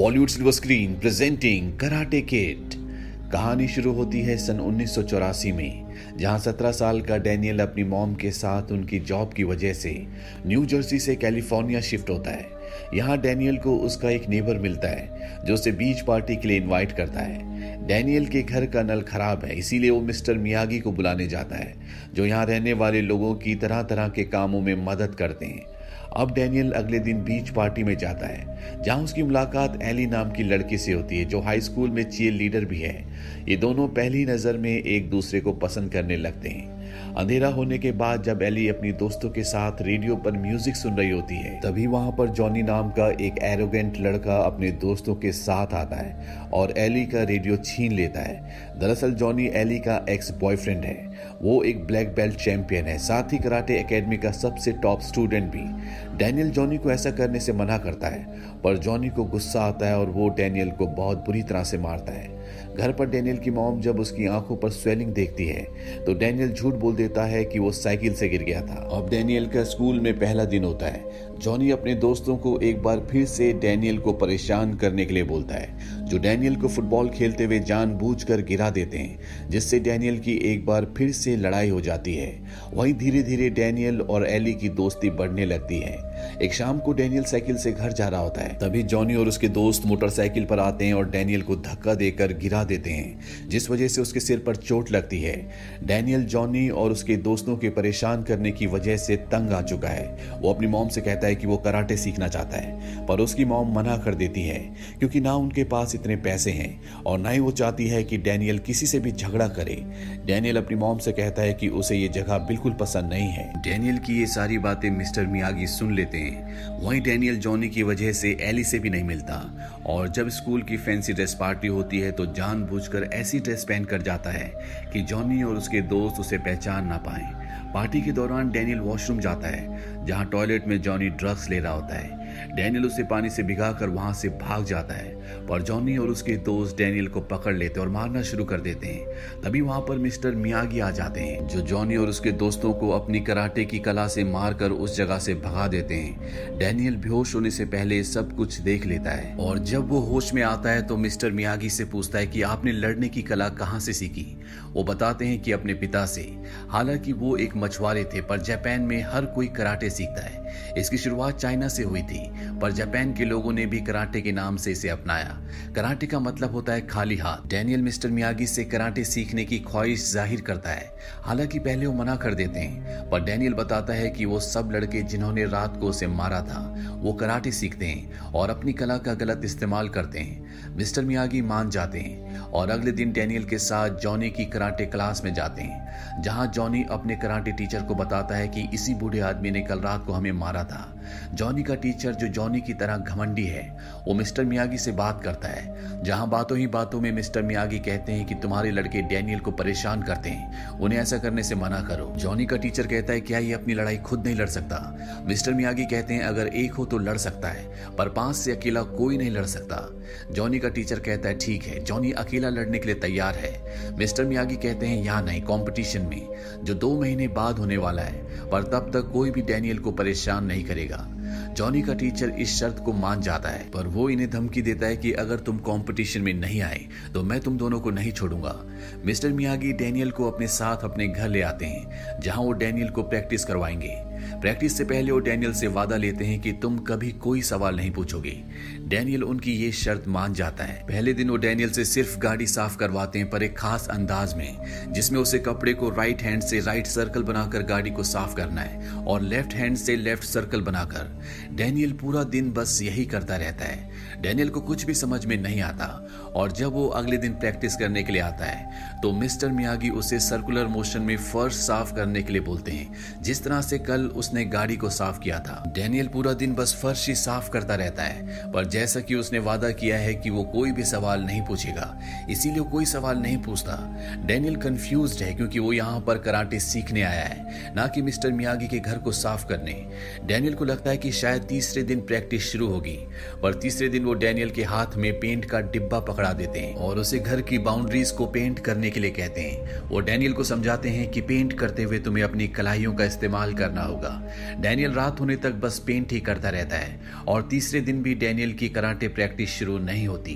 Bollywood silver screen presenting karate kid कहानी शुरू होती है सन उन्नीस में, जहाँ 17 साल का डैनियल अपनी मॉम के साथ उनकी जॉब की वजह से न्यू जर्सी से कैलिफ़ोर्निया शिफ्ट होता है। यहाँ डैनियल को उसका एक नेबर मिलता है, जो उसे बीच पार्टी के लिए इनवाइट करता है। डैनियल के घर का नल खराब है, इसीलिए वो मिस्टर मियागी को बुलाने जाता है, जो यहाँ रहने वाले लोगों की तरह तरह के कामों में मदद करते हैं। अब डैनियल अगले दिन बीच पार्टी में जाता है, जहाँ उसकी मुलाकात एली नाम की लड़की से होती है, जो हाई स्कूल में चीयर लीडर भी है। ये दोनों पहली नज़र में एक दूसरे को पसंद करने लगते हैं। अंधेरा होने के बाद जब एली अपनी दोस्तों के साथ रेडियो पर म्यूज़िक सुन रही होती है, तभी वहाँ पर जॉनी नाम का एक एरोगेंट लड़का अपने दोस्तों के साथ आता है और एली का रेडियो छीन लेता है। दरअसल जॉनी एली का एक्स बॉयफ्रेंड है। वो एक ब्लैक बेल्ट चैंपियन है। साथ ही कराटे एकेडमी का सबसे टॉप स्टूडेंट भी। डैनियल जॉनी को ऐसा करने से मना करता है, पर जॉनी को गुस्सा आता है और वो डैनियल को बहुत बुरी तरह से मारता है। घर पर डैनियल की मॉम जब उसकी आँखों पर स्वेलिंग देखती है तो डैनियल झूठ बोल देता है कि वो साइकिल से गिर गया था। अब डैनियल का स्कूल में पहला दिन होता है। जॉनी अपने दोस्तों को एक बार फिर से डैनियल को परेशान करने के लिए बोलता है, जो डैनियल को फुटबॉल खेलते हुए जानबूझकर गिरा देते हैं, जिससे डैनियल की एक बार फिर से लड़ाई हो जाती है। वहीं धीरे धीरे डैनियल और एली की दोस्ती बढ़ने लगती है। एक शाम को डैनियल साइकिल से घर जा रहा होता है। तभी जॉनी और उसके दोस्त मोटरसाइकिल पर आते हैं और डैनियल को धक्का देकर गिरा देते हैं, जिस वजह से उसके सिर पर चोट लगती है। डैनियल, जॉनी और उसके दोस्तों के परेशान करने की वजह से तंग आ चुका है। वो अपनी मॉम से कहता है कि वो कराटे सीखना चाहता है, पर उसकी मॉम मना कर देती है, क्योंकि ना उनके पास इतने पैसे हैं और ना ही वो चाहती है कि डैनियल किसी से भी झगड़ा करे। डैनियल अपनी मॉम से कहता है कि उसे ये जगह बिल्कुल पसंद नहीं है। डैनियल की ये सारी बातें मिस्टर मियागी सुन लेते हैं। वहीं डैनियल, जॉनी की वजह से एली से भी नहीं मिलता। और जब स्कूल की फैंसी ड्रेस पार्टी होती है तो जानबूझकर ऐसी ड्रेस पहन कर जाता है कि जॉनी और उसके दोस्त उसे पहचान ना पाए। पार्टी के दौरान डैनियल वॉशरूम जाता है, जहाँ टॉयलेट में जॉनी ड्रग्स ले रहा होता है। डैनियल उसे पानी से भिगा कर वहाँ से भाग जाता है। पर जॉनी और उसके दोस्त डैनियल को पकड़ लेते और मारना शुरू कर देते हैं। तभी वहाँ पर मिस्टर मियागी आ जाते हैं, जो जॉनी और उसके दोस्तों को अपनी कराटे की कला से मारकर उस जगह से भगा देते हैं। डैनियल बेहोश होने से पहले सब कुछ देख लेता है और जब वो होश में आता है तो मिस्टर मियागी से पूछता है कि आपने लड़ने की कला कहाँ से सीखी? वो बताते हैं कि अपने पिता से। हालाँकि वो एक मछुआरे थे, पर जापान में हर कोई कराटे सीखता है। इसकी शुरुआत चाइना से हुई थी। पर जापान के लोगों ने भी कराटे के नाम से इसे अपनाया। कराटे का मतलब होता है खाली हाथ। डैनियल मिस्टर मियागी से कराटे सीखने की ख्वाहिश ज़ाहिर करता है। हालाँकि पहले वो मना कर देते हैं, पर डैनियल बताता है कि वो सब लड़के जिन्होंने रात को उसे मारा था, वो कराटे सीखते हैं और अपनी कला का गलत इस्तेमाल करते हैं। मिस्टर मियागी मान जाते हैं और अगले दिन डैनियल के साथ जॉनी की कराटे क्लास में जाते हैं, जहाँ जॉनी अपने कराटे टीचर को बताता है कि इसी बूढ़े आदमी ने कल रात को हमें मारा था। जॉनी का टीचर जो जॉनी की तरह घमंडी है। वो मिस्टर मियागी से बात करता है। जहाँ बातों ही बातों में मिस्टर मियागी कहते हैं कि तुम्हारे लड़के डैनियल को परेशान करते हैं। उन्हें ऐसा करने से मना करो। जॉनी का टीचर कहता है क्या ये अपनी लड़ाई खुद नहीं लड़ सकता। मिस्टर मियागी कहते हैं, अगर एक हो तो लड़ सकता है, पर पाँच से अकेला कोई नहीं लड़ सकता। जॉनी का टीचर कहता है, ठीक है, जॉनी अकेला लड़ने के लिए तैयार है। मिस्टर मियागी कहते हैं, यहाँ नहीं कंपटीशन में। जो दो महीने बाद होने वाला है, पर तब तक कोई भी डैनियल को परेशान नहीं करेगा। जॉनी का टीचर इस शर्त को मान जाता है, पर वो इन्हें धमकी देता है कि अगर तुम कंपटीशन में नहीं आए तो मैं तुम दोनों को नहीं छोड़ूँगा। मिस्टर मियागी डेनियल को अपने साथ अपने घर ले आते हैं, जहाँ वो डेनियल को प्रैक्टिस करवाएँगे। प्रैक्टिस से पहले वो डैनियल से वादा लेते हैं कि तुम कभी कोई सवाल नहीं पूछोगे। डैनियल उनकी ये शर्त मान जाता है। पहले दिन वो डैनियल से सिर्फ़ गाड़ी साफ़ करवाते हैं, पर एक खास अंदाज में, जिसमें उसे कपड़े को राइट हैंड से राइट सर्कल बनाकर गाड़ी को साफ़ करना है और लेफ़्ट हैंड से लेफ़्ट सर्कल बनाकर। डैनियल पूरा दिन बस यही करता रहता है। डैनियल को कुछ भी समझ में नहीं आता। और जब वो अगले दिन प्रैक्टिस करने के लिए आता है तो मिस्टर मियागी उसे सर्कुलर मोशन में फर्श साफ़ करने के लिए बोलते हैं। जिस तरह से कल उसने गाड़ी को साफ़ किया था डैनियल पूरा दिन बस फर्श ही साफ़ करता रहता है। पर जैसा कि उसने वादा किया है कि वो कोई भी सवाल नहीं पूछेगा, इसीलिए कोई सवाल नहीं पूछता। डेनियल कंफ्यूज है क्योंकि वो यहाँ पर कराटे सीखने आया है, ना कि मिस्टर मियागी के घर को साफ़ करने। डेनियल को लगता है कि शायद तीसरे दिन प्रैक्टिस शुरू होगी, पर तीसरे दिन वो डेनियल के हाथ में पेंट का डिब्बा पकड़ा देते हैं और उसे घर की बाउंड्रीज को पेंट करने के लिए कहते हैं। वो डैनियल को समझाते हैं कि पेंट करते हुए तुम्हें अपनी कलाइयों का इस्तेमाल करना होगा। डैनियल रात होने तक बस पेंट ही करता रहता है और तीसरे दिन भी डैनियल की कराटे प्रैक्टिस शुरू नहीं होती।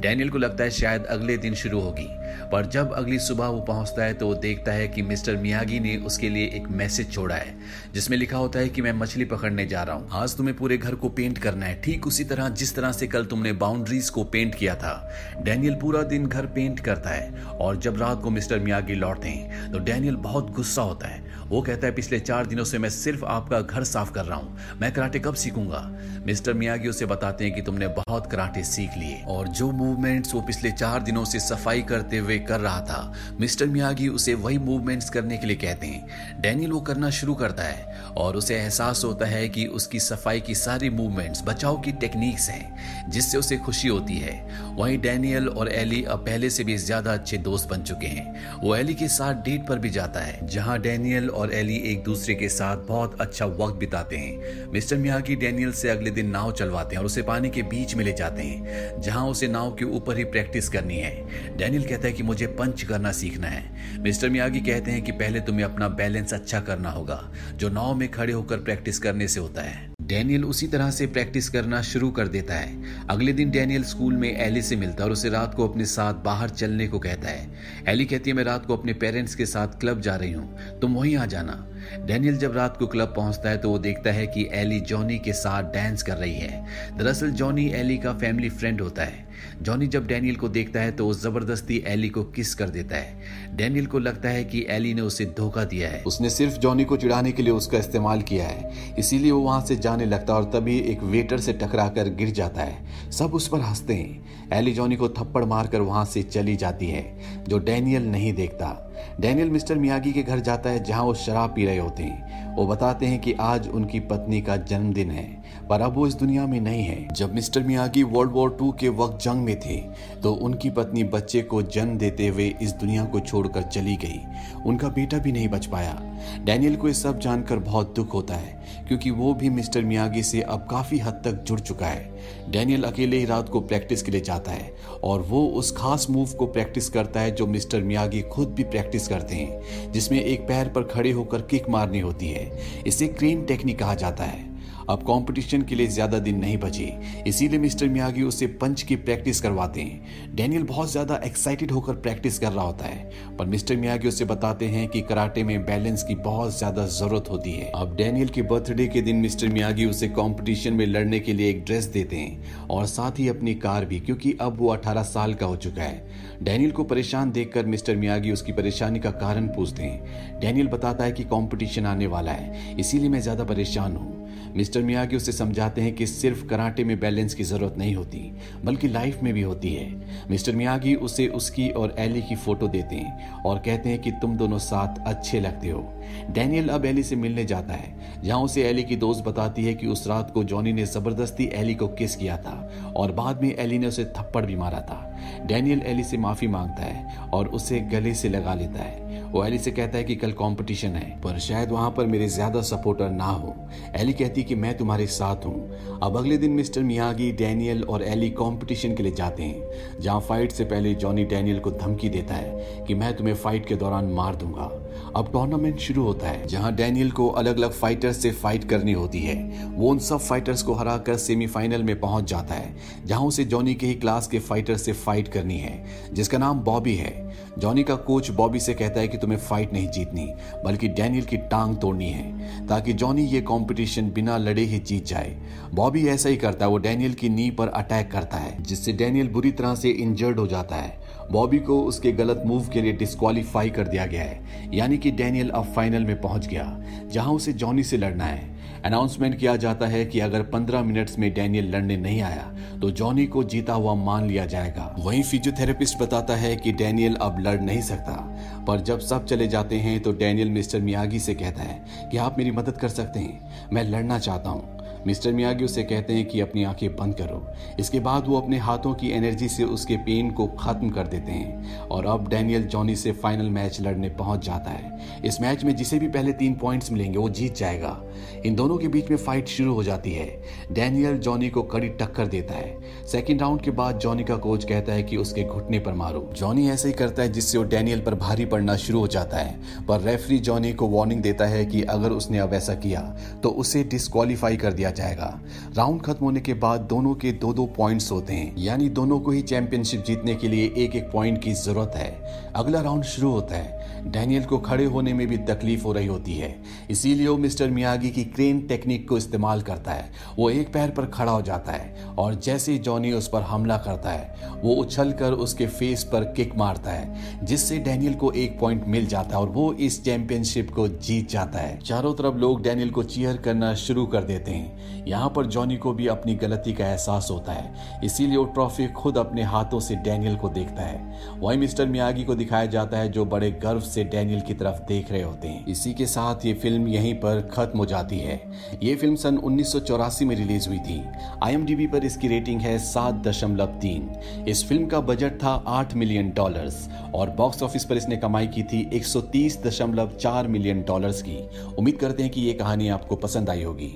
डैनियल को लगता है शायद अगले दिन शुरू होगी। पर जब अगली सुबह वो पहुँचता है तो वो देखता है कि मिस्टर मियागी ने उसके लिए एक मैसेज छोड़ा है, जिसमें लिखा होता है कि मैं मछली पकड़ने जा रहा हूँ। आज तुम्हें पूरे घर को पेंट करना है। ठीक उसी तरह जिस तरह से कल तुमने बाउंड्रीज को पेंट किया था डैनियल पूरा दिन घर पेंट करता है और जब रात को मिस्टर मियागी लौटते हैं तो डैनियल बहुत गुस्सा होता है। वो कहता है, पिछले चार दिनों से मैं सिर्फ़ आपका घर साफ़ कर रहा हूँ। मैं कराटे कब सीखूँगा? मिस्टर मियागी उसे बताते हैं कि तुमने बहुत कराटे सीख लिए और जो मूवमेंट्स वो पिछले चार दिनों से सफ़ाई करते हुए कर रहा था। मिस्टर मियागी उसे वही मूवमेंट्स करने के लिए कहते हैं। डैनियल वो करना शुरू करता है और उसे एहसास होता है कि उसकी सफ़ाई की सारी मूवमेंट्स बचाव की टेक्निक्स हैं, जिससे उसे खुशी होती है। वहीं डैनियल और एली अब पहले से भी ज़्यादा अच्छे दोस्त बन चुके हैं। वो एली के साथ डेट पर भी जाता है, जहाँ डैनियल और एली एक दूसरे के साथ बहुत अच्छा वक्त बिताते हैं। मिस्टर मियागी डैनियल से अगले दिन नाव चलवाते हैं और उसे पानी के बीच में ले जाते हैं, जहाँ उसे नाव के ऊपर ही प्रैक्टिस करनी है। डैनियल कहता है कि मुझे पंच करना सीखना है। मिस्टर मियागी कहते हैं कि पहले तुम्हें अपना बैलेंस अच्छा करना होगा, जो नाव में खड़े होकर प्रैक्टिस करने से होता है। डैनियल उसी तरह से प्रैक्टिस करना शुरू कर देता है। अगले दिन डैनियल स्कूल में एली से मिलता है और उसे रात को अपने साथ बाहर चलने को कहता है। एली कहती है, मैं रात को अपने पेरेंट्स के साथ क्लब जा रही हूँ। तुम वहीं आ जाना। डैनियल जब रात को क्लब पहुँचता है तो वो देखता है कि एली जॉनी के साथ डांस कर रही है। दरअसल जॉनी एली का फैमिली फ्रेंड होता है। जॉनी जब डैनियल को देखता है तो वो ज़बरदस्ती एली को किस कर देता है। डैनियल को लगता है कि एली ने उसे धोखा दिया है। उसने सिर्फ़ जॉनी को चिढ़ाने के लिए उसका इस्तेमाल किया है। इसीलिए वो वहाँ से जाने लगता है और तभी एक वेटर से टकरा कर गिर जाता है। सब उस पर हँसते हैं। एली जॉनी को थप्पड़ मारकर वहाँ से चली जाती है, जो डैनियल नहीं देखता। डैनियल मिस्टर मियागी के घर जाता है जहाँ वो शराब पी रहे होते हैं। वो बताते हैं कि आज उनकी पत्नी का जन्मदिन है। पर अब वो इस दुनिया में नहीं है। जब mister Miyagi world war two के वक्त जंग में थे तो उनकी पत्नी बच्चे को जन्म देते हुए इस दुनिया को छोड़कर चली गई। उनका बेटा भी नहीं बच पाया। डैनियल को ये सब जानकर बहुत दुख होता है, क्योंकि वो भी मिस्टर मियागी से अब काफ़ी हद तक जुड़ चुका है। डैनियल अकेले ही रात को प्रैक्टिस के लिए जाता है, और वो उस खास मूव को प्रैक्टिस करता है जो मिस्टर मियागी खुद भी प्रैक्टिस करते हैं, जिसमें एक पैर पर खड़े होकर किक मारनी होती है। इसे क्रेन टेक्निक कहा जाता है। अब कंपटीशन के लिए ज़्यादा दिन नहीं बचे। इसीलिए मिस्टर मियागी उसे पंच की प्रैक्टिस करवाते हैं। डैनियल बहुत ज़्यादा एक्साइटेड होकर प्रैक्टिस कर रहा होता है। पर मिस्टर मियागी उसे बताते हैं कि कराटे में बैलेंस की बहुत ज़्यादा ज़रूरत होती है। अब डैनियल के बर्थडे के दिन मिस्टर मियागी उसे कॉम्पिटिशन में लड़ने के लिए एक ड्रेस देते हैं और साथ ही अपनी कार भी, क्योंकि अब वो अठारह साल का हो चुका है। डैनियल को परेशान देखकर मिस्टर मियागी उसकी परेशानी का कारण पूछते हैं। डैनियल बताता है कि कंपटीशन आने वाला है, इसीलिए मैं ज़्यादा परेशान हूँ। मिस्टर मियागी उसे समझाते हैं कि सिर्फ़ कराटे में बैलेंस की ज़रूरत नहीं होती, बल्कि लाइफ में भी होती है। मिस्टर मियागी उसे उसकी और एली की फ़ोटो देते हैं और कहते हैं कि तुम दोनों साथ अच्छे लगते हो। डैनियल अब एली से मिलने जाता है, जहाँ उसे एली की दोस्त बताती है कि उस रात को जॉनी ने ज़बरदस्ती एली को किस किया था और बाद में एली ने उसे थप्पड़ भी मारा था। डैनियल एली से माफ़ी माँगता है और उसे गले से लगा लेता है। वो एली से कहता है कि कल कंपटीशन है, पर शायद वहाँ पर मेरे ज़्यादा सपोर्टर ना हो। एली कहती कि मैं तुम्हारे साथ हूँ। अब अगले दिन मिस्टर मियागी, डैनियल और एली कंपटीशन के लिए जाते हैं, जहाँ फाइट से पहले जॉनी डैनियल को धमकी देता है कि मैं तुम्हें फाइट के दौरान मार दूँगा। अब टूर्नामेंट शुरू होता है, जहाँ डैनियल को अलग अलग फाइटर्स से फाइट करनी होती है। वो उन सब फाइटर्स को हराकर सेमीफाइनल में पहुँच जाता है, जहाँ उसे जॉनी के ही क्लास के फाइटर से फाइट करनी है, जिसका नाम बॉबी है। जॉनी का कोच बॉबी से कहता है कि तुम्हें फाइट नहीं जीतनी, बल्कि डैनियल की टांग तोड़नी है, ताकि जॉनी ये कंपटीशन बिना लड़े ही जीत जाए। बॉबी ऐसा ही करता है, वो डैनियल की नी पर अटैक करता है, जिससे डैनियल बुरी तरह से इंजर्ड हो जाता है। बॉबी को उसके गलत मूव के लिए डिस्कालीफाई कर दिया गया है, यानी कि डैनियल अब फाइनल में पहुँच गया, जहाँ उसे जॉनी से लड़ना है। अनाउंसमेंट किया जाता है कि अगर 15 मिनट्स में डैनियल लड़ने नहीं आया तो जॉनी को जीता हुआ मान लिया जाएगा। वहीं फिजियोथेरेपिस्ट बताता है कि डैनियल अब लड़ नहीं सकता। पर जब सब चले जाते हैं तो डैनियल मिस्टर मियागी से कहता है कि आप मेरी मदद कर सकते हैं। मैं लड़ना चाहता हूँ। मिस्टर मियागी उसे कहते हैं कि अपनी आँखें बंद करो। इसके बाद वो अपने हाथों की एनर्जी से उसके पेन को खत्म कर देते हैं और अब डैनियल जॉनी से फाइनल मैच लड़ने पहुँच जाता है। इस मैच में जिसे भी पहले तीन पॉइंट्स मिलेंगे, वो जीत जाएगा। इन दोनों के बीच में फाइट शुरू हो जाती है। डैनियल जॉनी को कड़ी टक्कर देता है। सेकेंड राउंड के बाद जॉनी का कोच कहता है कि उसके घुटने पर मारो। जॉनी ऐसे ही करता है जिससे वो डैनियल पर भारी पड़ना शुरू हो जाता है। पर रेफरी जॉनी को वार्निंग देता है कि अगर उसने अब ऐसा किया तो उसे डिस्कालीफाई कर दिया जाएगा। राउंड खत्म होने के बाद दोनों के दो दो पॉइंट्स होते हैं। यानी दोनों को ही चैंपियनशिप जीतने के लिए एक एक पॉइंट की ज़रूरत है। अगला राउंड शुरू होता है। डैनियल को खड़े होने में भी तकलीफ़ हो रही होती है। इसीलिए वो मिस्टर मियागी की क्रेन टेक्निक को इस्तेमाल करता है। वो एक पैर पर खड़ा हो जाता है और जैसे ही जॉनी उस पर हमला करता है, वो उछल कर उसके फेस पर किक मारता है, जिससे डैनियल को एक पॉइंट मिल जाता है और वो इस चैंपियनशिप को जीत जाता है। चारों तरफ़ लोग डैनियल को चीयर करना शुरू कर देते हैं। यहाँ पर जॉनी को भी अपनी गलती का एहसास होता है। इसीलिए वो ट्रॉफी खुद अपने हाथों से डैनियल को देखता है। वही मिस्टर मियागी को दिखाया जाता है जो बड़े गर्व से डैनियल की तरफ़ देख रहे होते हैं। इसी के साथ ये फ़िल्म यहीं पर खत्म हो जाती है। ये फ़िल्म सन उन्नीस में रिलीज़ हुई थी। आई पर इसकी रेटिंग है सात इस फ़िल्म का बजट था आठ मिलियन डॉलर्स और बॉक्स ऑफ़िस पर इसने कमाई की थी एक मिलियन डॉलर्स की। उम्मीद करते हैं कि ये कहानी आपको पसंद आई होगी।